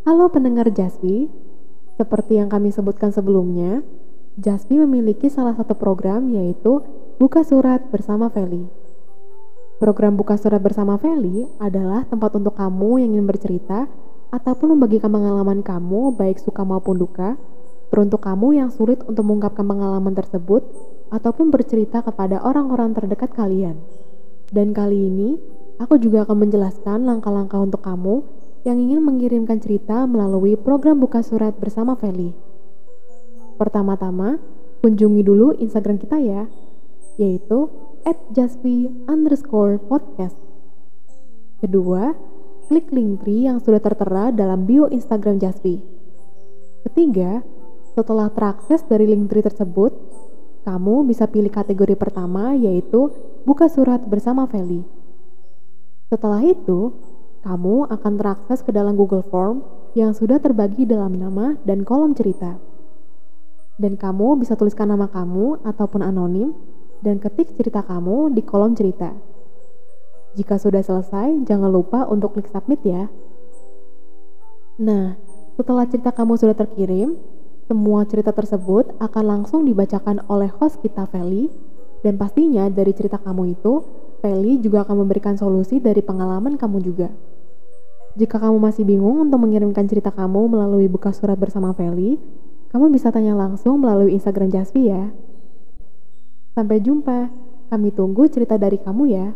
Halo pendengar Jaspi, seperti yang kami sebutkan sebelumnya, Jaspi memiliki salah satu program yaitu Buka Surat bersama Feli. Program Buka Surat bersama Feli adalah tempat untuk kamu yang ingin bercerita ataupun membagikan pengalaman kamu baik suka maupun duka, teruntuk kamu yang sulit untuk mengungkapkan pengalaman tersebut ataupun bercerita kepada orang-orang terdekat kalian. Dan kali ini, aku juga akan menjelaskan langkah-langkah untuk kamu yang ingin mengirimkan cerita melalui program buka surat bersama Feli. Pertama-tama, kunjungi dulu Instagram kita ya, yaitu podcast. Kedua, klik link tree yang sudah tertera dalam bio Instagram Jaspi. Ketiga, setelah terakses dari link tree tersebut, kamu bisa pilih kategori pertama yaitu buka surat bersama Feli. Setelah itu, kamu akan terakses ke dalam Google Form yang sudah terbagi dalam nama dan kolom cerita. Dan kamu bisa tuliskan nama kamu ataupun anonim dan ketik cerita kamu di kolom cerita. Jika sudah selesai, jangan lupa untuk klik submit ya. Nah, setelah cerita kamu sudah terkirim, semua cerita tersebut akan langsung dibacakan oleh host kita Feli dan pastinya dari cerita kamu itu, Feli juga akan memberikan solusi dari pengalaman kamu juga. Jika kamu masih bingung untuk mengirimkan cerita kamu melalui buka surat bersama Feli, kamu bisa tanya langsung melalui Instagram Jaspi ya. Sampai jumpa, kami tunggu cerita dari kamu ya.